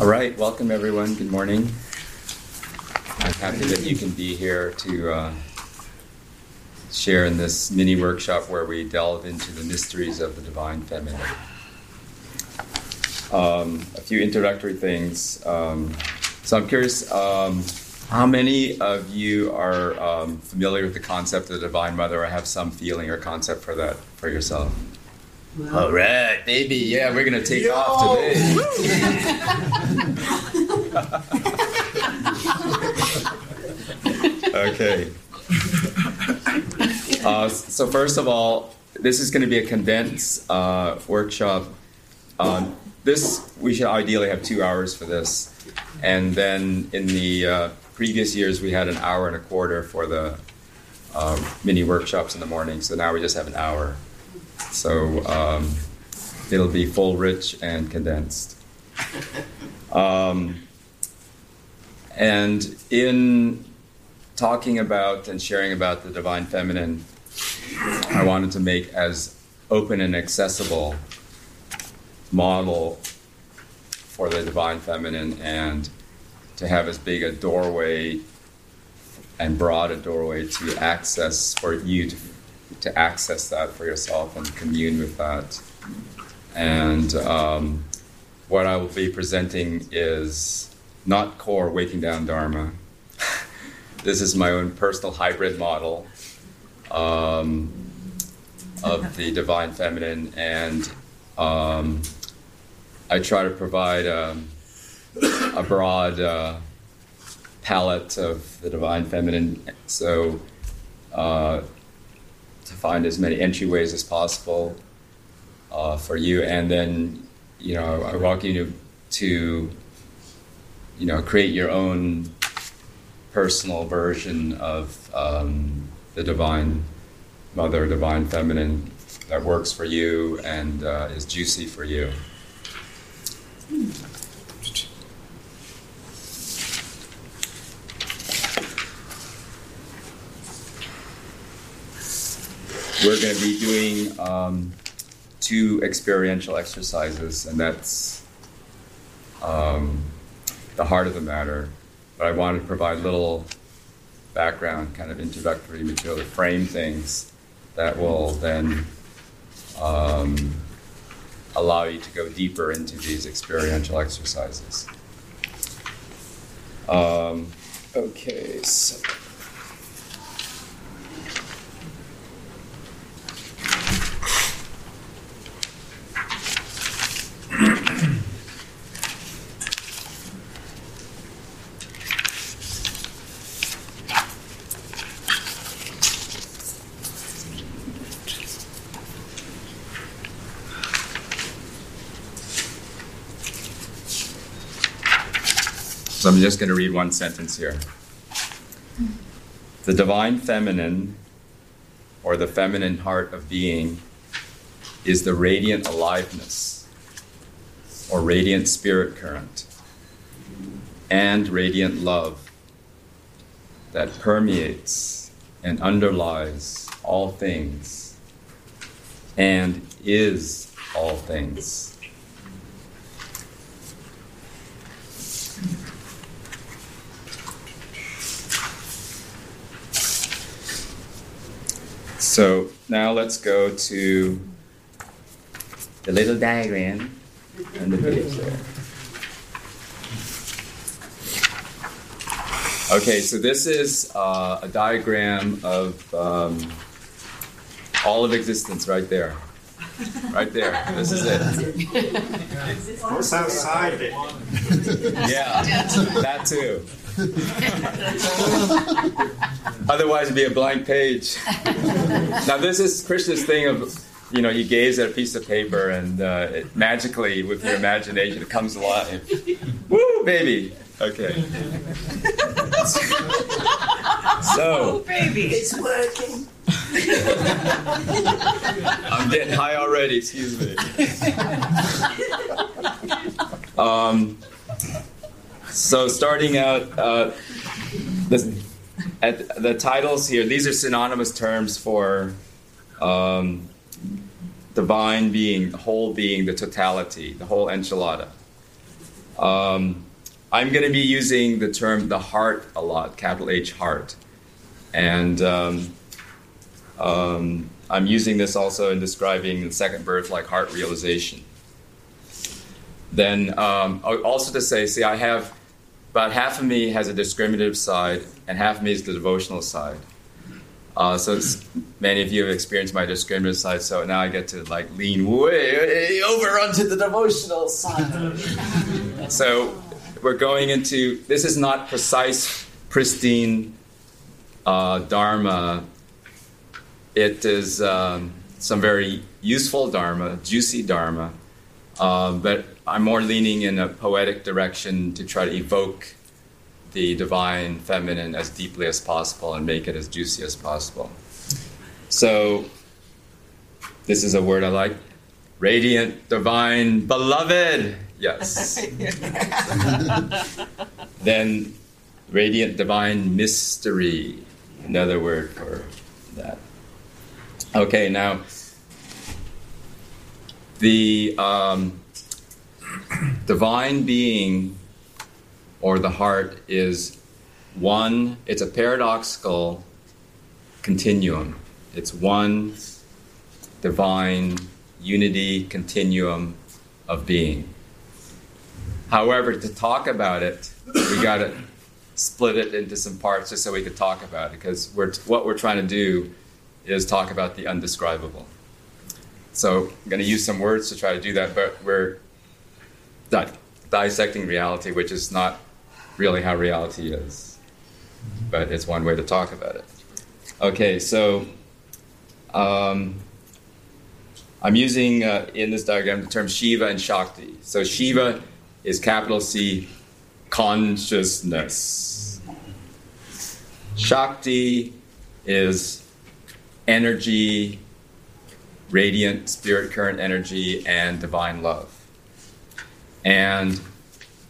All right, welcome everyone. Good morning. I'm happy that you can be here to uh, share in this mini workshop where we delve into the mysteries of the divine feminine. Um, a few introductory things. Um, so I'm curious, um, how many of you are um, familiar with the concept of the Divine Mother or have some feeling or concept for that for yourself? All right, baby. Yeah, we're gonna take Yo. off today. okay. Uh, so first of all, this is going to be a condensed uh, workshop. Um, this we should ideally have two hours for this, and then in the uh, previous years we had an hour and a quarter for the uh, mini workshops in the morning. So now we just have an hour. So um, it'll be full, rich, and condensed. Um, and in talking about and sharing about the divine feminine, I wanted to make as open and accessible model for the divine feminine and to have as big a doorway and broad a doorway to access for you to to access that for yourself and commune with that. And um, what I will be presenting is not core waking down Dharma. this is my own personal hybrid model um, of the divine feminine, and um, I try to provide a, a broad uh, palette of the divine feminine. So. Uh, to find as many entryways as possible uh, for you, and then you know I you to, to you know create your own personal version of um, the divine mother, divine feminine that works for you and uh, is juicy for you. We're going to be doing um, two experiential exercises, and that's um, the heart of the matter. But I wanted to provide little background, kind of introductory material to frame things that will then um, allow you to go deeper into these experiential exercises. Um, okay, so. I'm just going to read one sentence here. The divine feminine, or the feminine heart of being, is the radiant aliveness, or radiant spirit current, and radiant love that permeates and underlies all things and is all things. So now let's go to the little diagram on the page there. Okay, so this is uh, a diagram of um, all of existence right there. Right there. This is it. What's outside it? Yeah, that too. Otherwise, it'd be a blank page. now, this is Krishna's thing of, you know, you gaze at a piece of paper and uh, it magically, with your imagination, it comes alive. Woo, baby. Okay. so, oh, baby, it's working. I'm getting high already. Excuse me. Um, so starting out, uh, the, at the titles here, these are synonymous terms for um, divine being, whole being, the totality, the whole enchilada. Um, I'm going to be using the term the heart a lot, capital H heart. And um, um, I'm using this also in describing the second birth like heart realization. Then um, also to say, see, I have about half of me has a discriminative side, and half of me is the devotional side. Uh, so many of you have experienced my discriminative side, so now I get to like lean way, way over onto the devotional side. so we're going into this is not precise, pristine uh, dharma. It is um, some very useful dharma, juicy dharma, uh, but I'm more leaning in a poetic direction to try to evoke the divine feminine as deeply as possible and make it as juicy as possible. So, this is a word I like radiant, divine, beloved. Yes. then, radiant, divine mystery. Another word for that. Okay, now, the um, divine being or the heart is one, it's a paradoxical continuum. It's one divine unity continuum of being. However, to talk about it, we got to split it into some parts just so we could talk about it because what we're trying to do is talk about the undescribable. So I'm going to use some words to try to do that, but we're di- dissecting reality, which is not really how reality is. But it's one way to talk about it. Okay, so um, I'm using uh, in this diagram the term Shiva and Shakti. So Shiva is capital C, consciousness. Shakti is energy, radiant spirit current energy, and divine love. And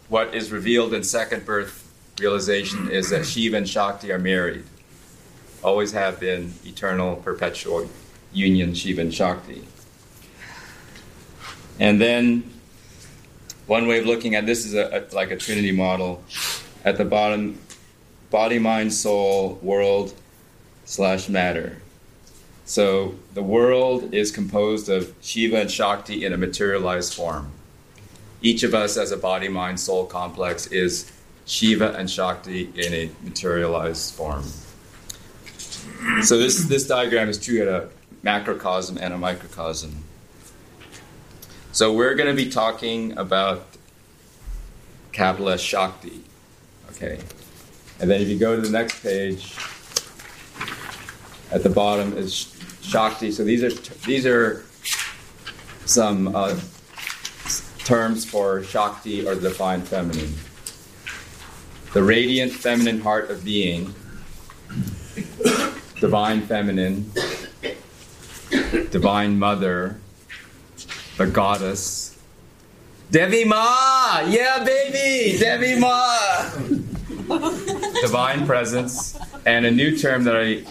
what is revealed in second birth realization is that Shiva and Shakti are married, always have been eternal, perpetual union, Shiva and Shakti. And then one way of looking at this is a, a, like a trinity model. At the bottom, body, mind, soul, world slash matter. So the world is composed of Shiva and Shakti in a materialized form each of us as a body, mind, soul complex is Shiva and Shakti in a materialized form. So this, this diagram is true at a macrocosm and a microcosm. So we're going to be talking about capital S Shakti. Okay. And then if you go to the next page, at the bottom is Shakti. So these are these are some uh, terms for Shakti or the divine feminine. The radiant feminine heart of being, divine feminine, divine mother, the goddess, Devi Ma! Yeah, baby! Devi Ma! divine presence, and a new term that I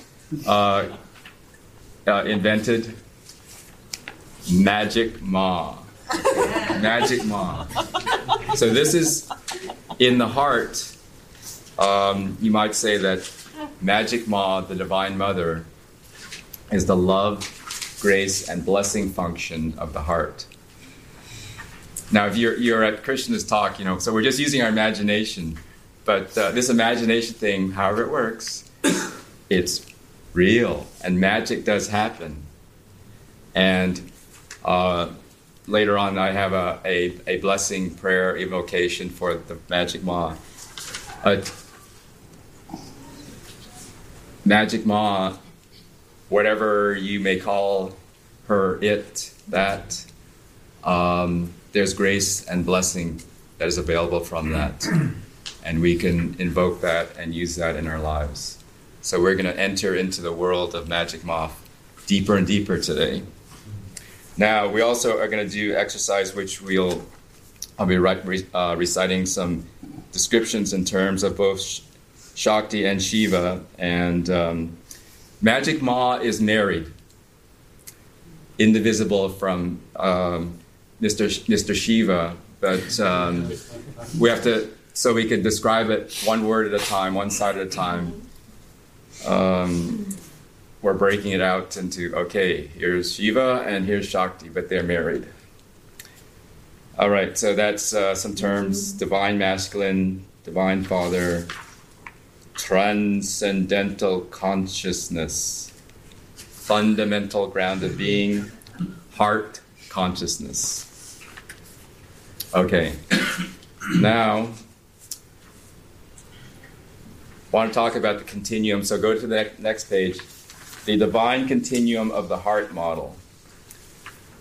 uh, uh, invented Magic Ma. Magic Ma. So this is in the heart. Um, you might say that Magic Ma, the Divine Mother, is the love, grace, and blessing function of the heart. Now, if you're, you're at Krishna's talk, you know, so we're just using our imagination, but uh, this imagination thing, however it works, it's real, and magic does happen. And uh, later on, I have a, a, a blessing prayer evocation for the Magic Ma. Uh, Magic Ma, whatever you may call her, it, that, um, there's grace and blessing that is available from that. And we can invoke that and use that in our lives. So we're going to enter into the world of Magic Ma deeper and deeper today. Now, we also are going to do exercise which we'll, I'll be re- uh, reciting some descriptions in terms of both Shakti and Shiva. And um, Magic Ma is married, indivisible from um, Mr. Sh- Mr. Shiva, but um, we have to, so we can describe it one word at a time, one side at a time. Um, we're breaking it out into okay, here's Shiva and here's Shakti, but they're married. All right, so that's uh, some terms divine masculine, divine father, transcendental consciousness, fundamental ground of being, heart consciousness. Okay, now want to talk about the continuum. So go to the next page the divine continuum of the heart model.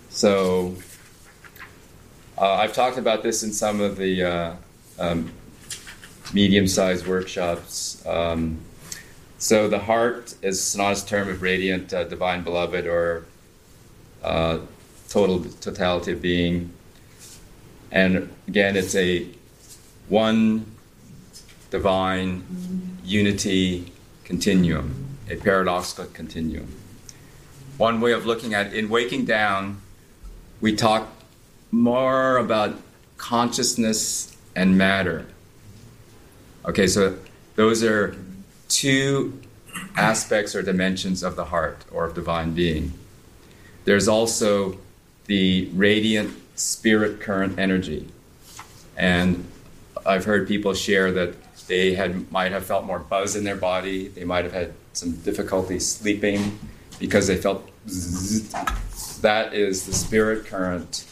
So, uh, I've talked about this in some of the uh, um, medium sized workshops. Um, so, the heart is synonymous term of radiant uh, divine beloved or uh, total totality of being. And again, it's a one divine unity continuum a paradoxical continuum. One way of looking at it, in Waking Down, we talk more about consciousness and matter. Okay, so those are two aspects or dimensions of the heart or of divine being. There's also the radiant spirit current energy. And I've heard people share that they had might have felt more buzz in their body, they might have had some difficulty sleeping because they felt that is the spirit current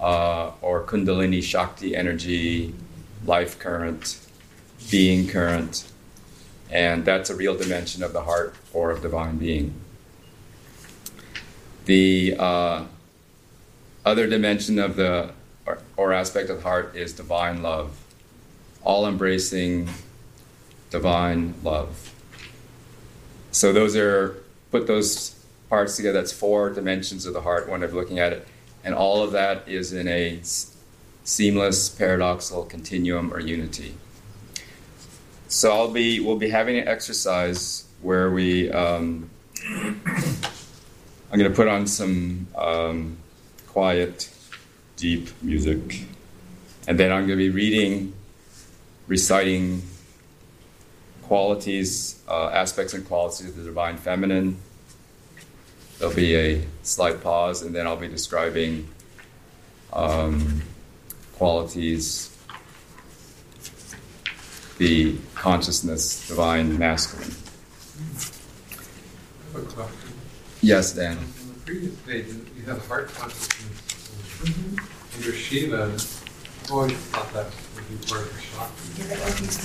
uh, or Kundalini Shakti energy, life current, being current, and that's a real dimension of the heart or of divine being. The uh, other dimension of the or, or aspect of the heart is divine love, all embracing divine love. So those are put those parts together. That's four dimensions of the heart. One of looking at it, and all of that is in a seamless paradoxical continuum or unity. So I'll be we'll be having an exercise where we um, I'm going to put on some um, quiet, deep music, and then I'm going to be reading, reciting qualities, uh, aspects and qualities of the divine feminine. There'll be a slight pause, and then I'll be describing um, qualities, the consciousness, divine masculine. Yes, Dan. On the previous page, you have heart consciousness under Shiva. I've always thought that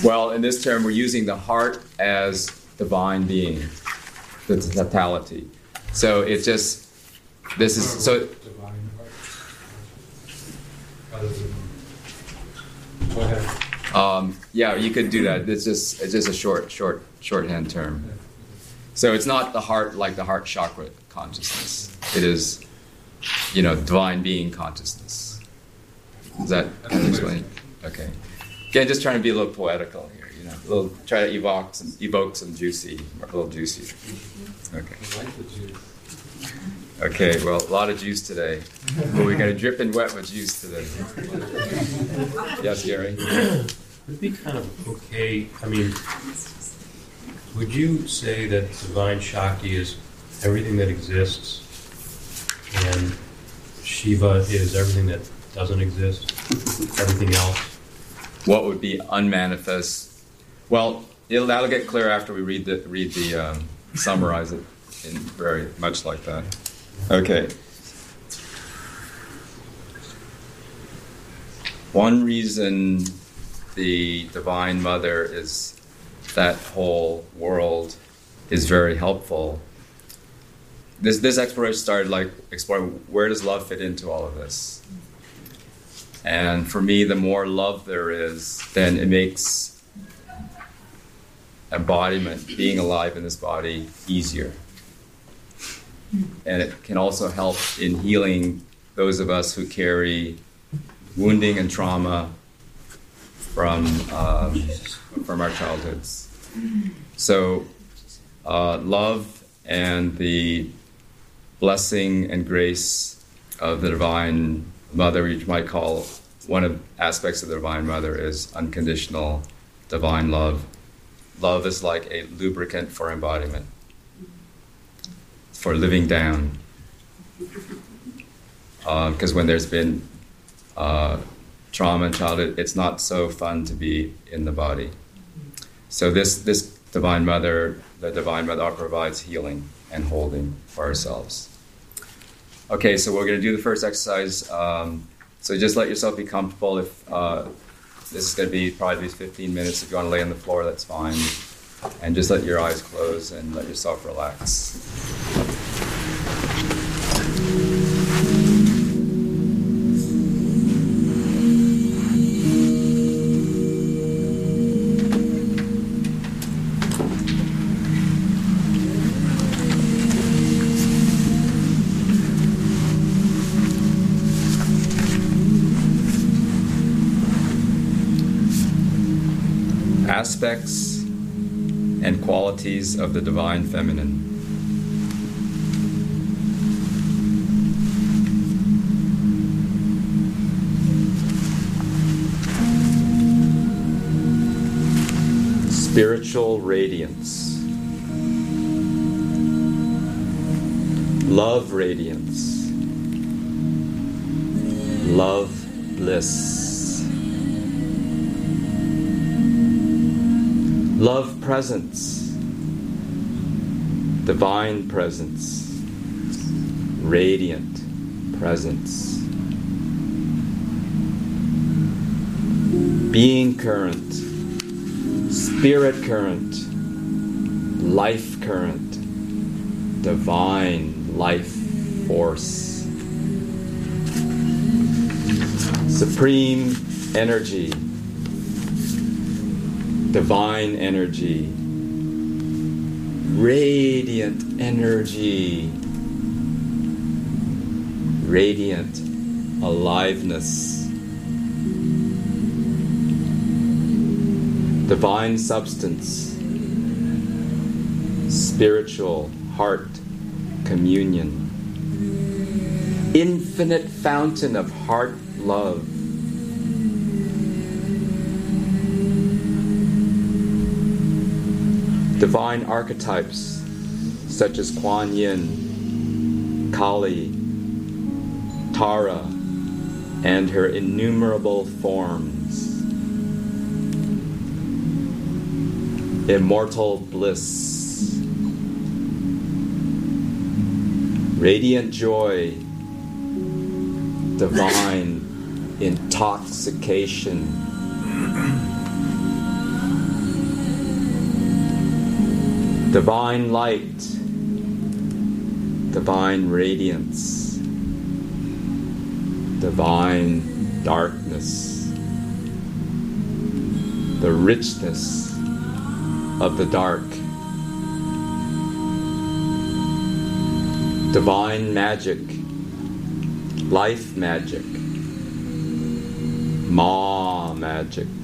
well, in this term, we're using the heart as divine being, the totality. So it's just this is so. Um, yeah, you could do that. It's just it's just a short short shorthand term. So it's not the heart like the heart chakra consciousness. It is, you know, divine being consciousness. Is that explain? Okay. Again, just trying to be a little poetical here, you know, a little try to evoke some evoke some juicy, a little juicy. Okay. I like the juice. Okay, well, a lot of juice today. But we're going to drip and wet with juice today. yes, Gary? Would it be kind of okay. I mean, would you say that divine Shakti is everything that exists and Shiva is everything that doesn't exist? Everything else? What would be unmanifest. Well, that'll get clear after we read the read the um, summarize it in very much like that. Okay. One reason the Divine Mother is that whole world is very helpful. This this exploration started like exploring where does love fit into all of this and for me, the more love there is, then it makes embodiment, being alive in this body, easier. And it can also help in healing those of us who carry wounding and trauma from, um, from our childhoods. So, uh, love and the blessing and grace of the Divine Mother, you might call one of aspects of the Divine Mother is unconditional divine love. Love is like a lubricant for embodiment, for living down. Because uh, when there's been uh, trauma in childhood, it's not so fun to be in the body. So this this Divine Mother, the Divine Mother provides healing and holding for ourselves. Okay, so we're going to do the first exercise. Um, so just let yourself be comfortable. If uh, this is going to be probably 15 minutes, if you want to lay on the floor, that's fine. And just let your eyes close and let yourself relax. Aspects and qualities of the divine feminine. Spiritual radiance, love radiance, love bliss. Love presence, divine presence, radiant presence. Being current, spirit current, life current, divine life force. Supreme energy divine energy, radiant energy, radiant aliveness, divine substance, spiritual heart communion, infinite fountain of heart love divine archetypes such as Kuan Yin, Kali, Tara, and her innumerable forms. Immortal bliss, radiant joy, divine intoxication divine light, divine radiance, divine darkness, the richness of the dark, divine magic, life magic, Ma magic.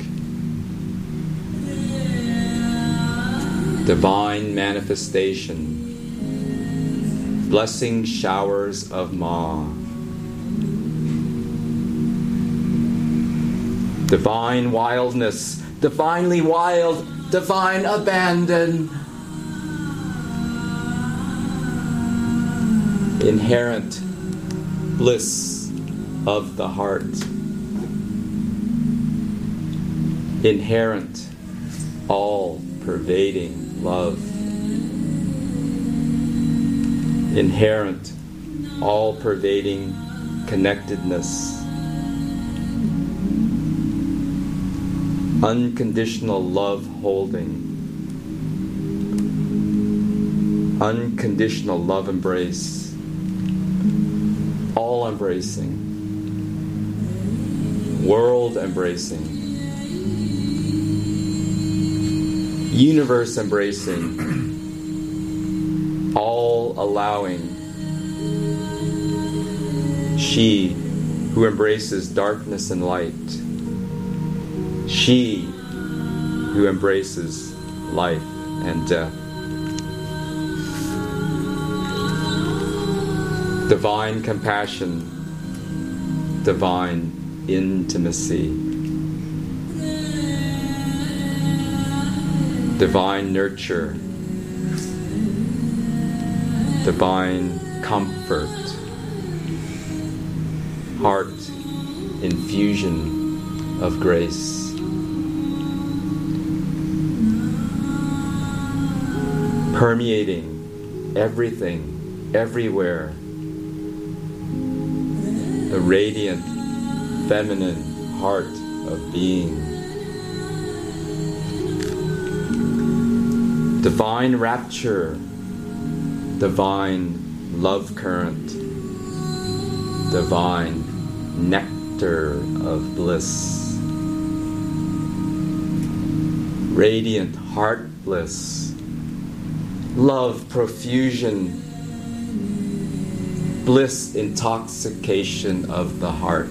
Divine manifestation, blessing showers of Ma. Divine wildness, divinely wild, divine abandon. Inherent bliss of the heart. Inherent, all pervading love, inherent, all pervading connectedness, unconditional love holding, unconditional love embrace, all embracing, world embracing universe embracing, all allowing. She who embraces darkness and light. She who embraces life and death. Divine compassion, divine intimacy. Divine nurture, divine comfort, heart infusion of grace. Permeating everything, everywhere. The radiant, feminine heart of being. Divine rapture, divine love current, divine nectar of bliss, radiant heart bliss, love profusion, bliss intoxication of the heart.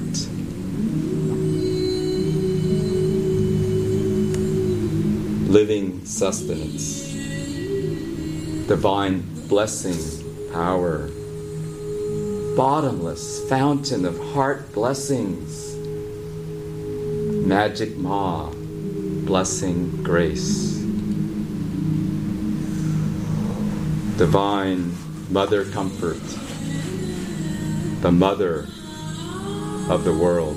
Living sustenance, divine blessing, power bottomless fountain of heart blessings. Magic Ma, blessing grace. Divine Mother Comfort, the Mother of the world.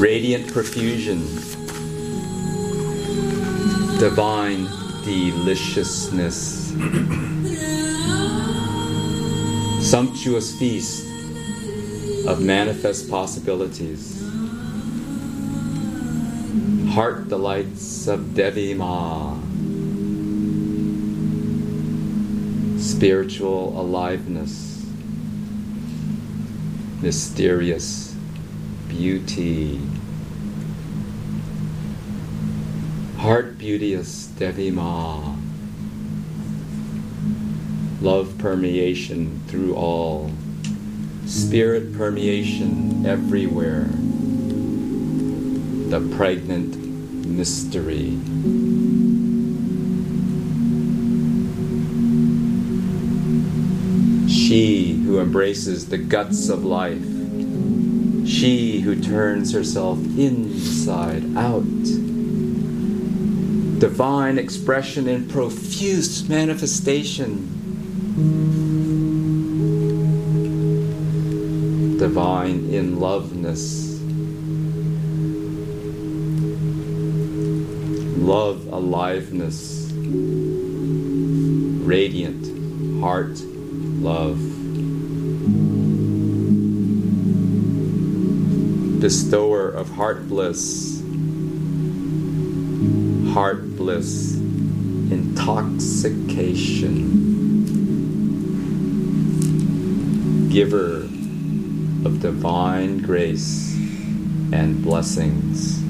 Radiant profusion, divine deliciousness sumptuous feast of manifest possibilities. Heart delights of Devi Ma. Spiritual aliveness. Mysterious beauty. Beauteous Devi Ma. Love permeation through all, spirit permeation everywhere, the pregnant mystery. She who embraces the guts of life, she who turns herself inside out divine expression in profuse manifestation divine in loveness. Love aliveness, radiant heart love. Bestower of heart bliss, heart bliss, intoxication. giver of divine grace and blessings.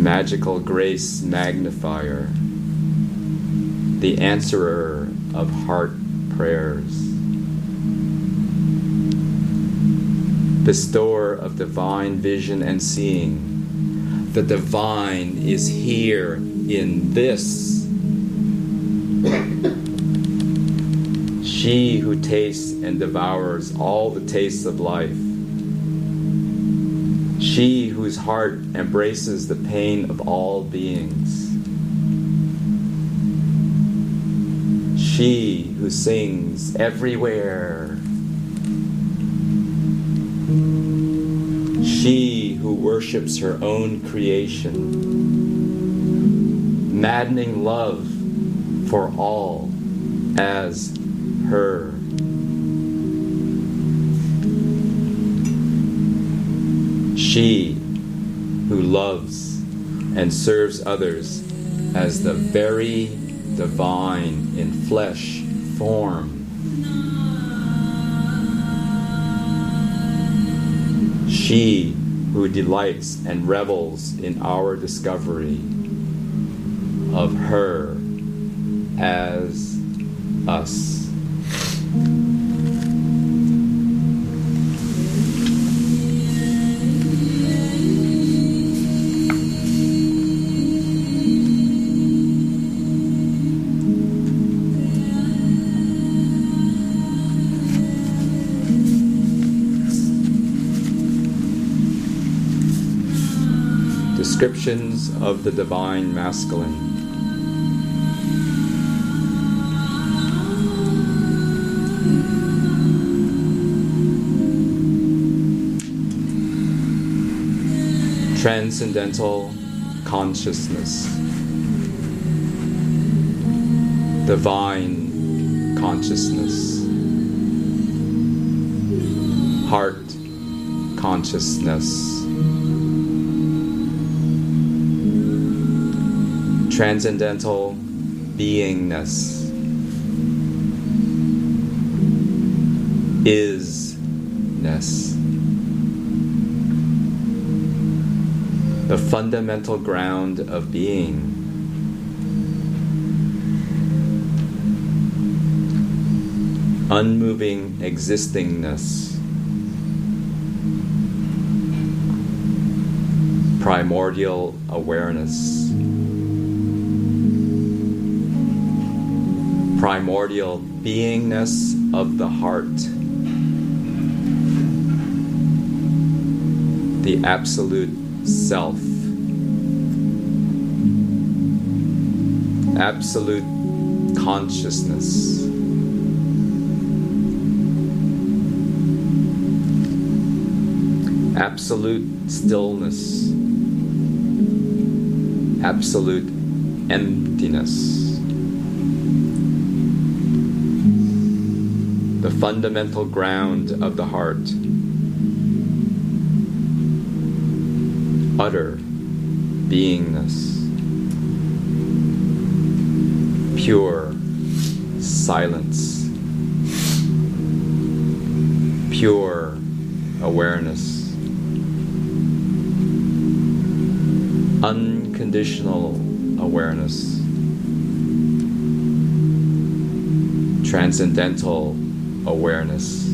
Magical grace magnifier, the answerer of heart prayers, bestower of divine vision and seeing. The divine is here in this She who tastes and devours all the tastes of life. She whose heart embraces the pain of all beings. She who sings everywhere. She worships her own creation. Maddening love for all as her. She who loves and serves others as the very divine in flesh form. She who delights and revels in our discovery of her as us. Descriptions of the divine masculine. Transcendental consciousness. Divine consciousness. Heart consciousness. Transcendental beingness. Isness. The fundamental ground of being. Unmoving existingness. Primordial awareness. Primordial beingness of the heart. The absolute self. Absolute consciousness. Absolute stillness. Absolute emptiness. The fundamental ground of the heart. utter beingness, pure silence, pure awareness, unconditional awareness, transcendental awareness.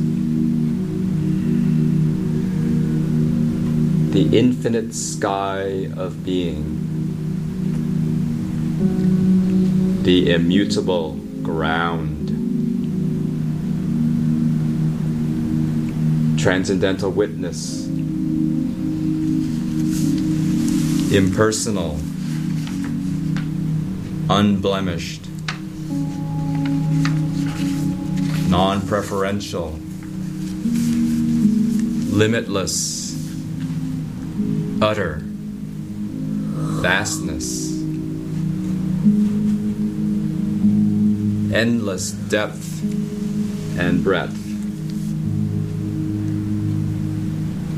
the infinite sky of being, the immutable ground, transcendental witness, impersonal, unblemished, non preferential, limitless utter vastness, endless depth and breadth,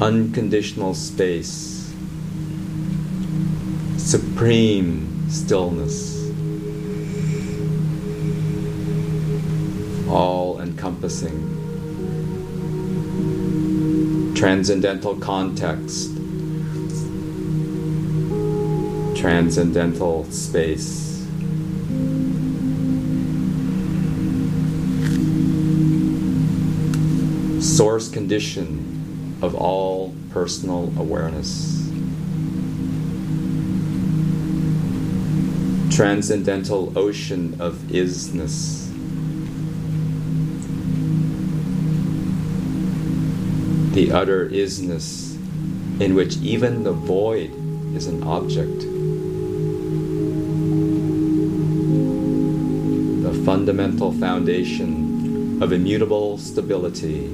unconditional space, supreme stillness, encompassing, transcendental context transcendental space. Source condition of all personal awareness. Transcendental ocean of isness. The utter isness in which even the void is an object. The fundamental foundation of immutable stability.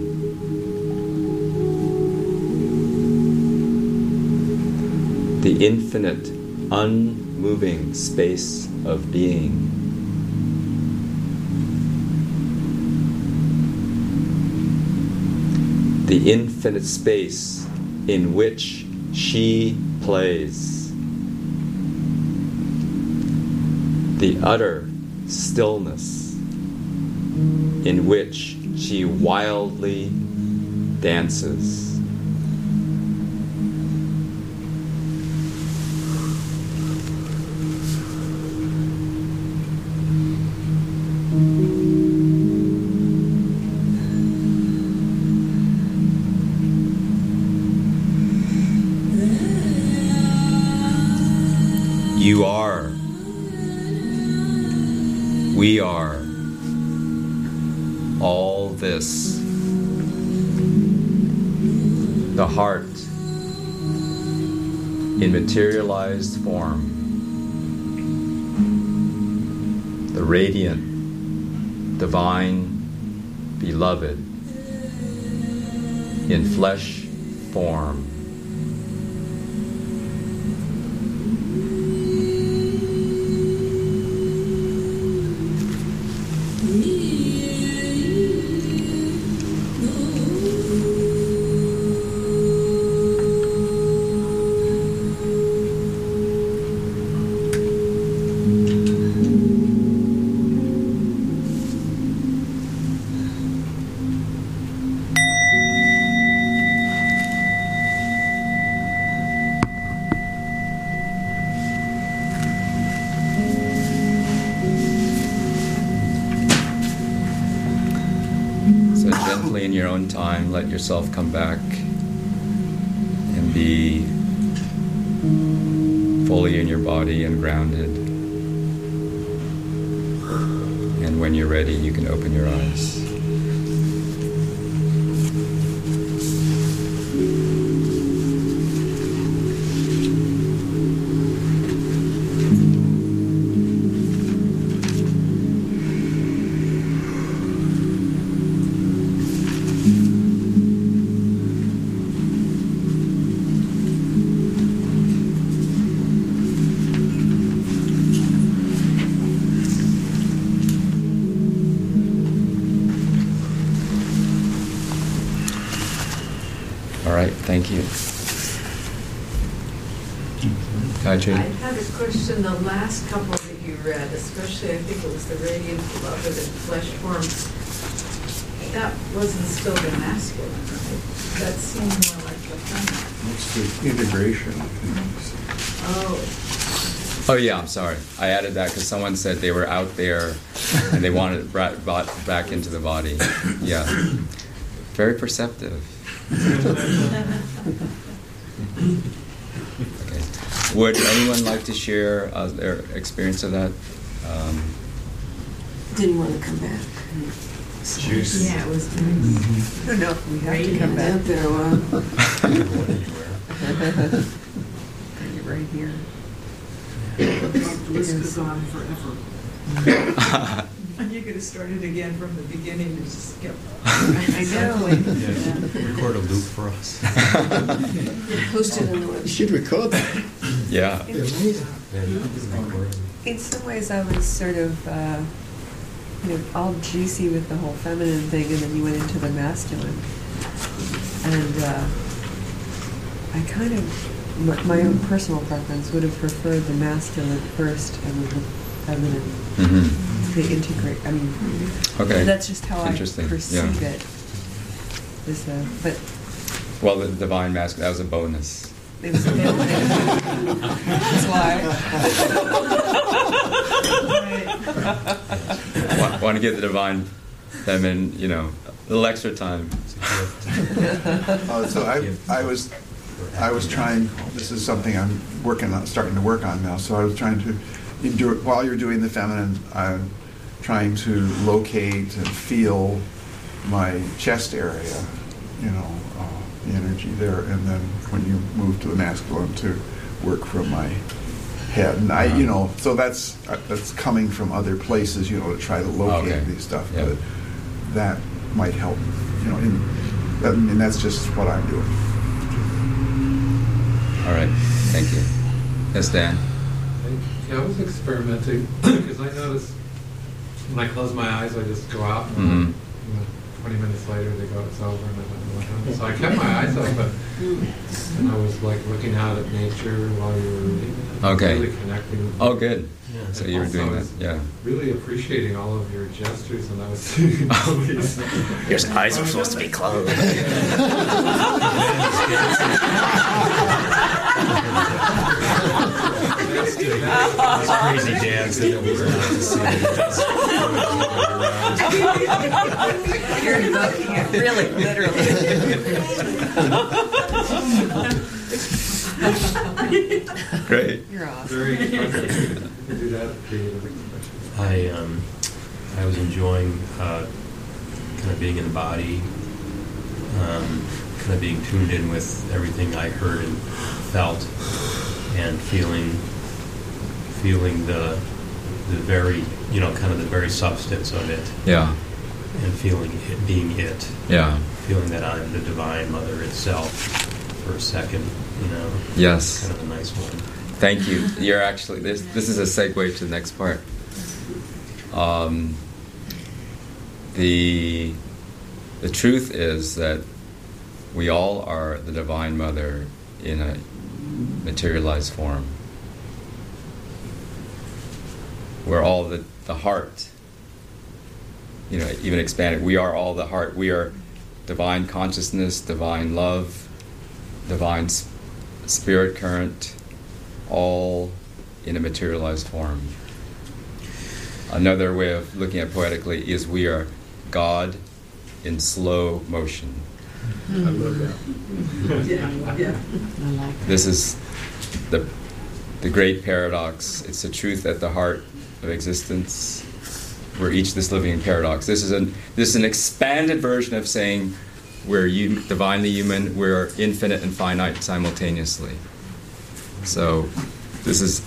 The infinite, unmoving space of being. The infinite space in which she plays. The utter stillness in which she wildly dances. You are we are all this. The heart, in materialized form, the radiant, divine, beloved, in flesh form. Question, the last couple that you read, especially I think it was the radiant beloved in flesh form. That wasn't still the masculine, right? That seemed more like the feminine. It's the integration. Oh, Oh, yeah, I'm sorry. I added that because someone said they were out there and they wanted it brought, brought back into the body. Yeah. Very perceptive. Okay. Would anyone like to share uh, their experience of that? Um, Didn't want to come back. Juice. yeah, it was nice. I don't know if we have to come back there a while. Bring it right here. This goes on forever. You could have started again from the beginning and just skip. I know. Yeah, Record a loop for us. Post it on the You should record that. Yeah. Yeah. In some ways, I was sort of, uh, you know, all juicy with the whole feminine thing, and then you went into the masculine. And uh, I kind of, my, my own personal preference would have preferred the masculine first and the feminine. hmm They integrate. I mean, Okay. that's just how I perceive yeah. it. Is uh, but Well, the divine mask, that was a bonus. It was That's why. Want, want to get the divine feminine, you know, a little extra time. Oh, so I, I was, I was trying, this is something I'm working on, starting to work on now, so I was trying to, you do- while you're doing the feminine, I'm trying to locate and feel my chest area, you know, uh, the energy there, and then when you move to the masculine, to work from my head. And I, you know, so that's, uh, that's coming from other places, you know, to try to locate Okay. these stuff, Yeah. but that might help, you know, in, I mean, that's just what I'm doing. All right, thank you. Yes, Dan? Yeah, I was experimenting because I noticed when I close my eyes, I just go out and Mhm. you know, 20 minutes later they go, it's over and I don't know what happened. So I kept my eyes open and I was like looking out at nature while you were reading. Okay. Really connecting. with Oh, good. Yeah. So you were doing that, yeah. Really appreciating all of your gestures and I was seeing all these. Your eyes are supposed to be closed. This crazy dance that nobody wants to see. You're invoking it really literally. Great. You're awesome. I um, I was enjoying uh, kind of being in the body, um, kind of being tuned in with everything I heard and felt, and feeling, feeling the, the very, you know, kind of the very substance of it, Yeah, and feeling it being it, yeah, feeling that I'm the Divine Mother itself for a second, you know. yes. Kind of a nice one. Thank you. You're actually this. This is a segue to the next part. Um, the the truth is that we all are the Divine Mother in a materialized form. We're all the the heart. You know, even expanded. We are all the heart. We are divine consciousness, divine love, divine s- spirit current all in a materialized form. Another way of looking at poetically is we are God in slow motion. I love that. Yeah, yeah. I like that. This is the the great paradox. It's the truth at the heart of existence. We're each this living paradox. This is an this is an expanded version of saying we're hum- divinely human. We're infinite and finite simultaneously. So this is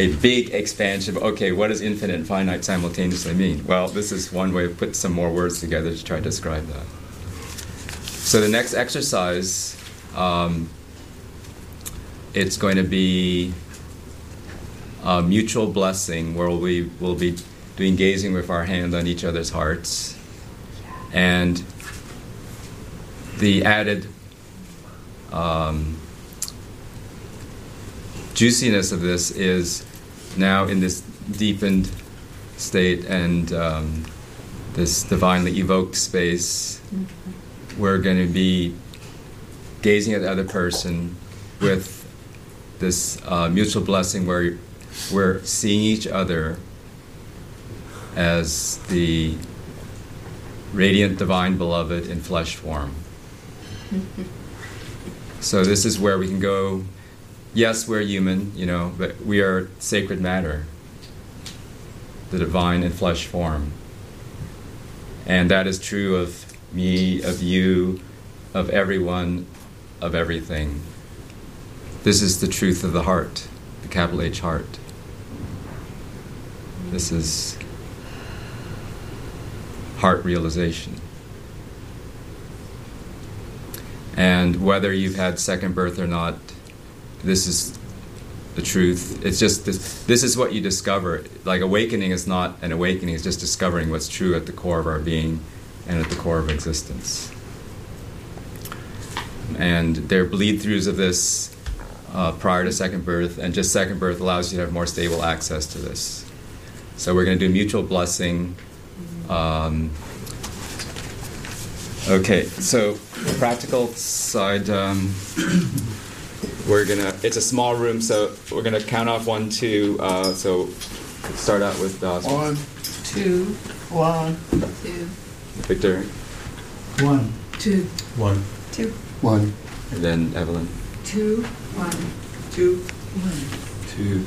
a big expansion of okay, what does infinite and finite simultaneously mean? Well, this is one way of putting some more words together to try to describe that. So the next exercise, um, it's going to be a mutual blessing where we will be doing gazing with our hand on each other's hearts, and the added um, juiciness of this is now in this deepened state and um, this divinely evoked space. We're going to be gazing at the other person with this uh, mutual blessing where we're seeing each other as the radiant divine beloved in flesh form. So this is where we can go. Yes, we're human, you know, but we are sacred matter, the divine in flesh form. And that is true of me, of you, of everyone, of everything. This is the truth of the heart, the capital H heart. This is heart realization. And whether you've had second birth or not, this is the truth. It's just this, this is what you discover. Like awakening is not an awakening, it's just discovering what's true at the core of our being and at the core of existence. And there are bleed throughs of this uh, prior to second birth, and just second birth allows you to have more stable access to this. So we're going to do mutual blessing. Um, okay, so practical side, um, we're gonna. It's a small room, so we're gonna count off one, two. Uh, so start out with uh, One, Two, one, two, Victor, one, two, One. Two. one. and then Evelyn. two, one, two, one. Two.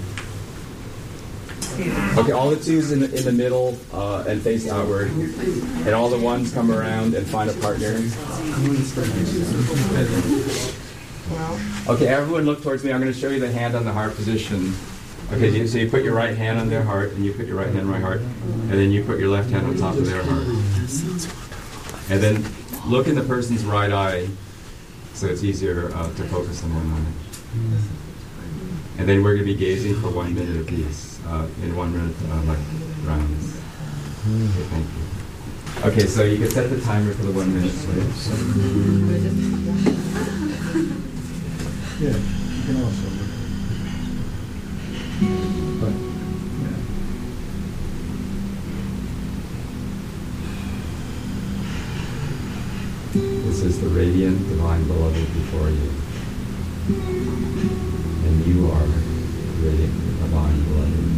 Okay, all the twos in the, in the middle uh, and face outward, and all the ones come around and find a partner. Okay, everyone look towards me. I'm going to show you the hand on the heart position. Okay, so you put your right hand on their heart, and you put your right hand on my heart, and then you put your left hand on top of their heart. And then look in the person's right eye, so it's easier uh, to focus on one moment. And then we're going to be gazing for one minute apiece, uh, in one minute uh, like rounds. Okay, thank you. Okay, so you can set the timer for the one minute, please. Yeah, you can also. But, yeah. This is the radiant divine beloved before you. And you are the radiant divine beloved,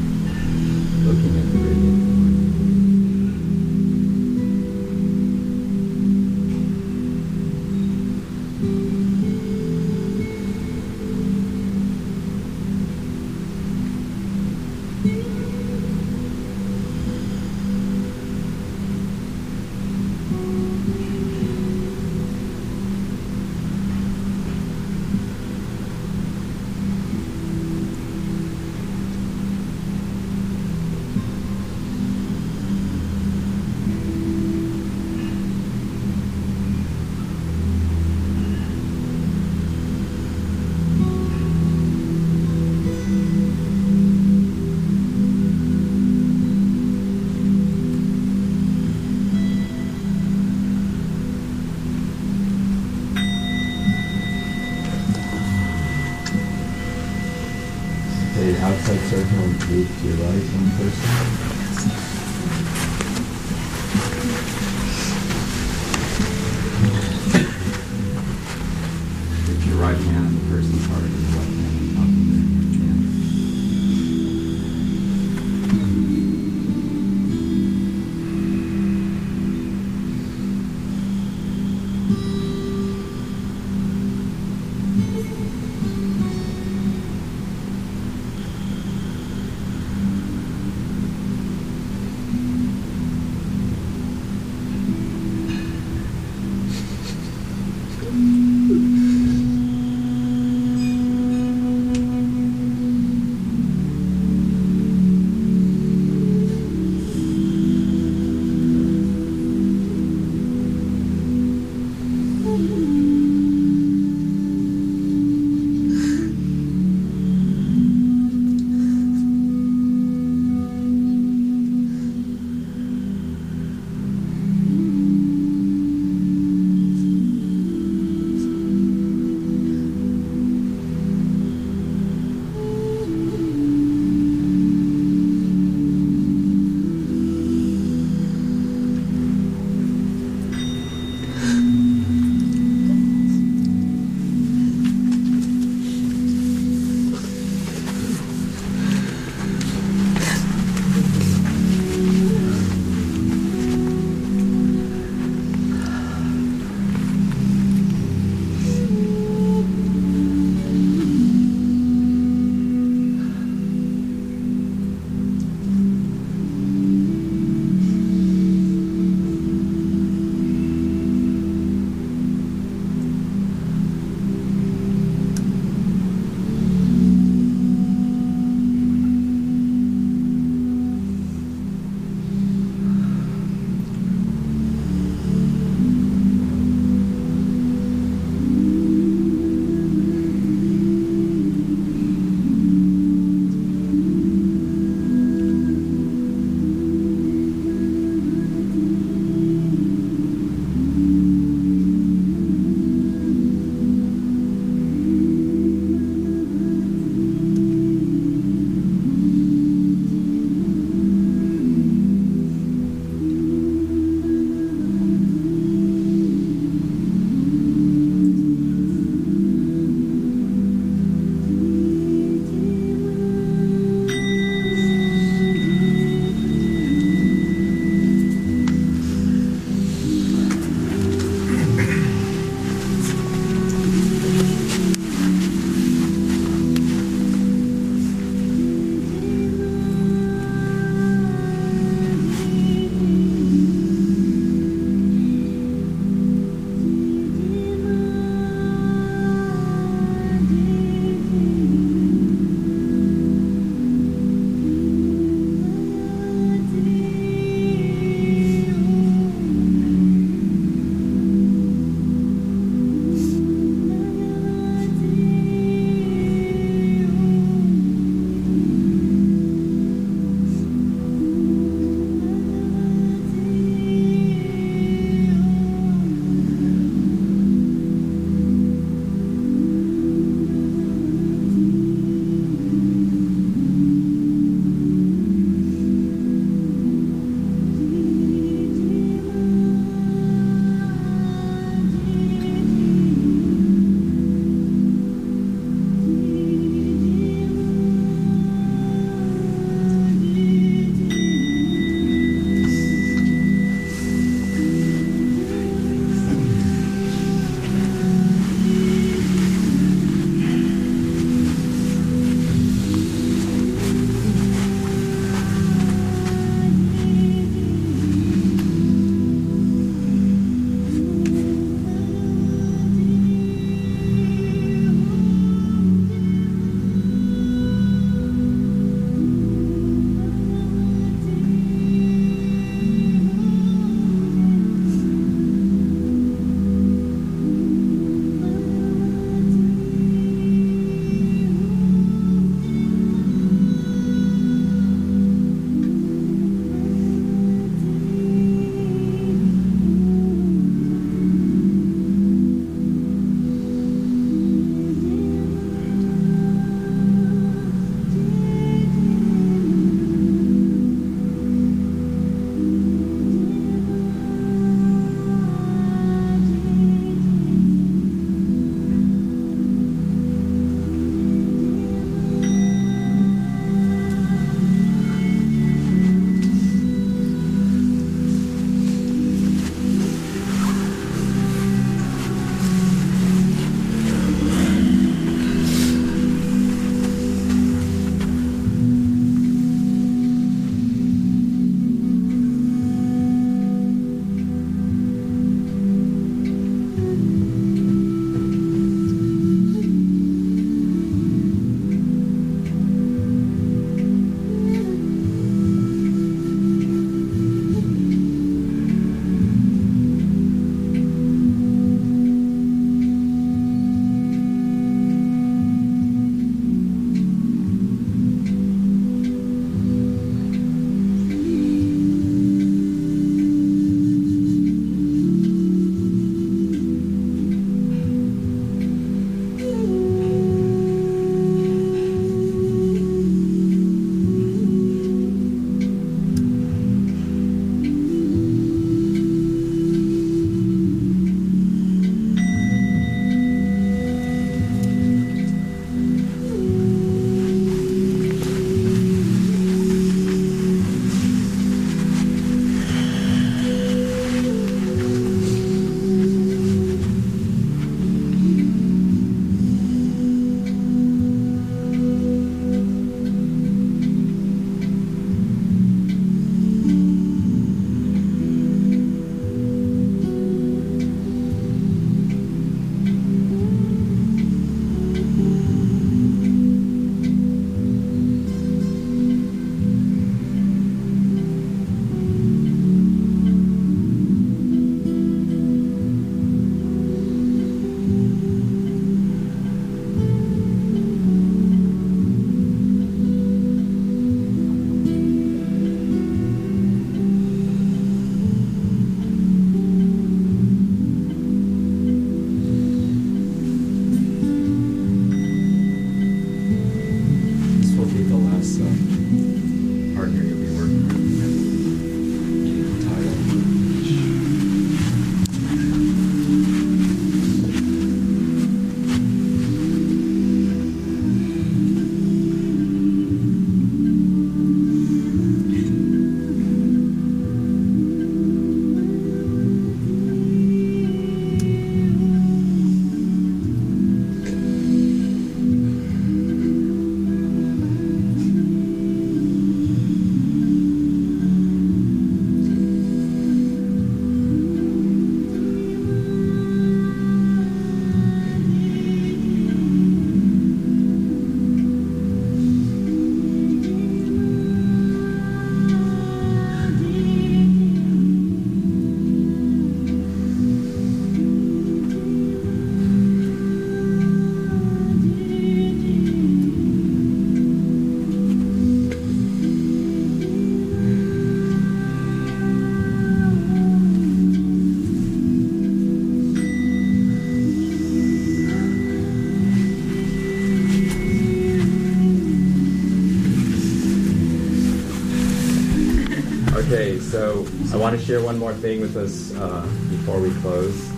share one more thing with us uh, before we close.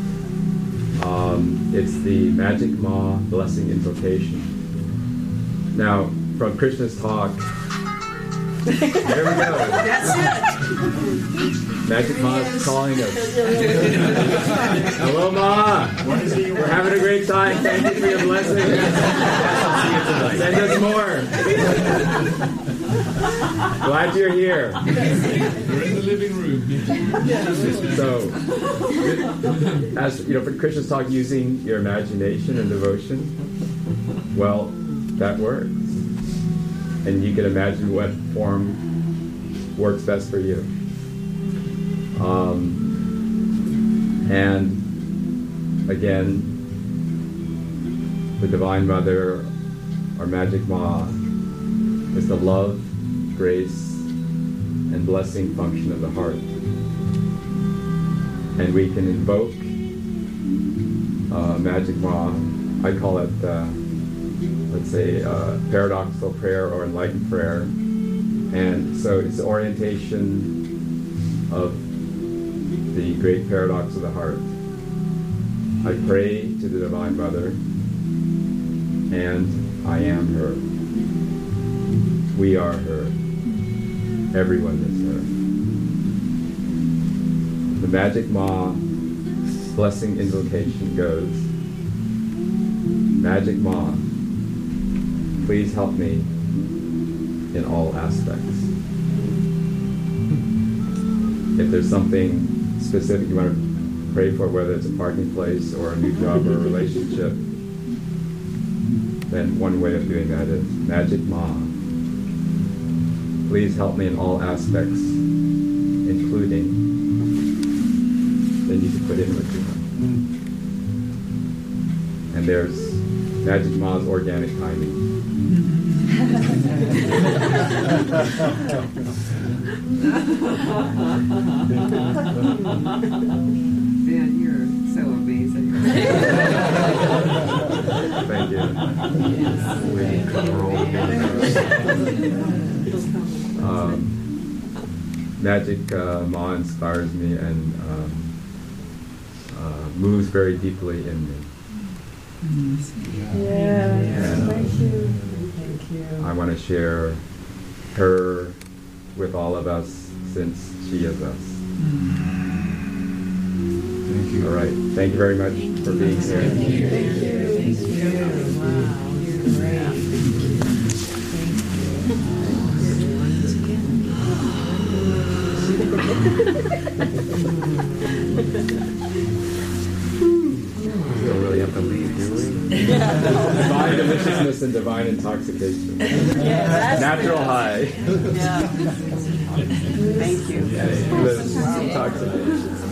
Um, it's the Magic Ma Blessing Invocation. Now, from Krishna's talk, there we go. That's it. Magic Ma is calling us. Hello, Ma. We're having a great time. Thank you for your blessing. Send us more. Glad you're here. We're in the living room. So, as you know, for Krishna's talk, using your imagination and devotion, well, that works. And you can imagine what form works best for you. Um, and again, the Divine Mother, our Magic Ma, is the love, grace, and blessing function of the heart. And we can invoke uh, Magic Ma. I call it, uh, let's say, uh, paradoxical prayer or enlightened prayer. And so it's orientation of the great paradox of the heart. I pray to the Divine Mother, and I am her. We are her. Everyone is her. The Magic Ma blessing invocation goes Magic Ma, please help me in all aspects. If there's something specific you want to pray for, whether it's a parking place or a new job or a relationship, then one way of doing that is Magic Ma, please help me in all aspects, including, then you can put in what you want. And there's Magic Ma's organic timing. Man, you're so amazing. Thank you. Um, Magic uh, Ma inspires me and um, uh, moves very deeply in me. Yes, Yeah. thank you. Thank you. I want to share her with all of us since she is us. Thank you. All right. Thank you very much for being here. We and divine intoxication. Natural high. Thank you. Bliss, intoxication.